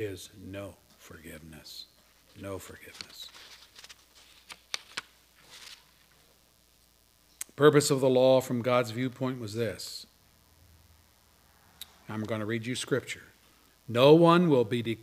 is no forgiveness. No forgiveness. Purpose of the law from God's viewpoint was this. I'm going to read you scripture. No one will be declared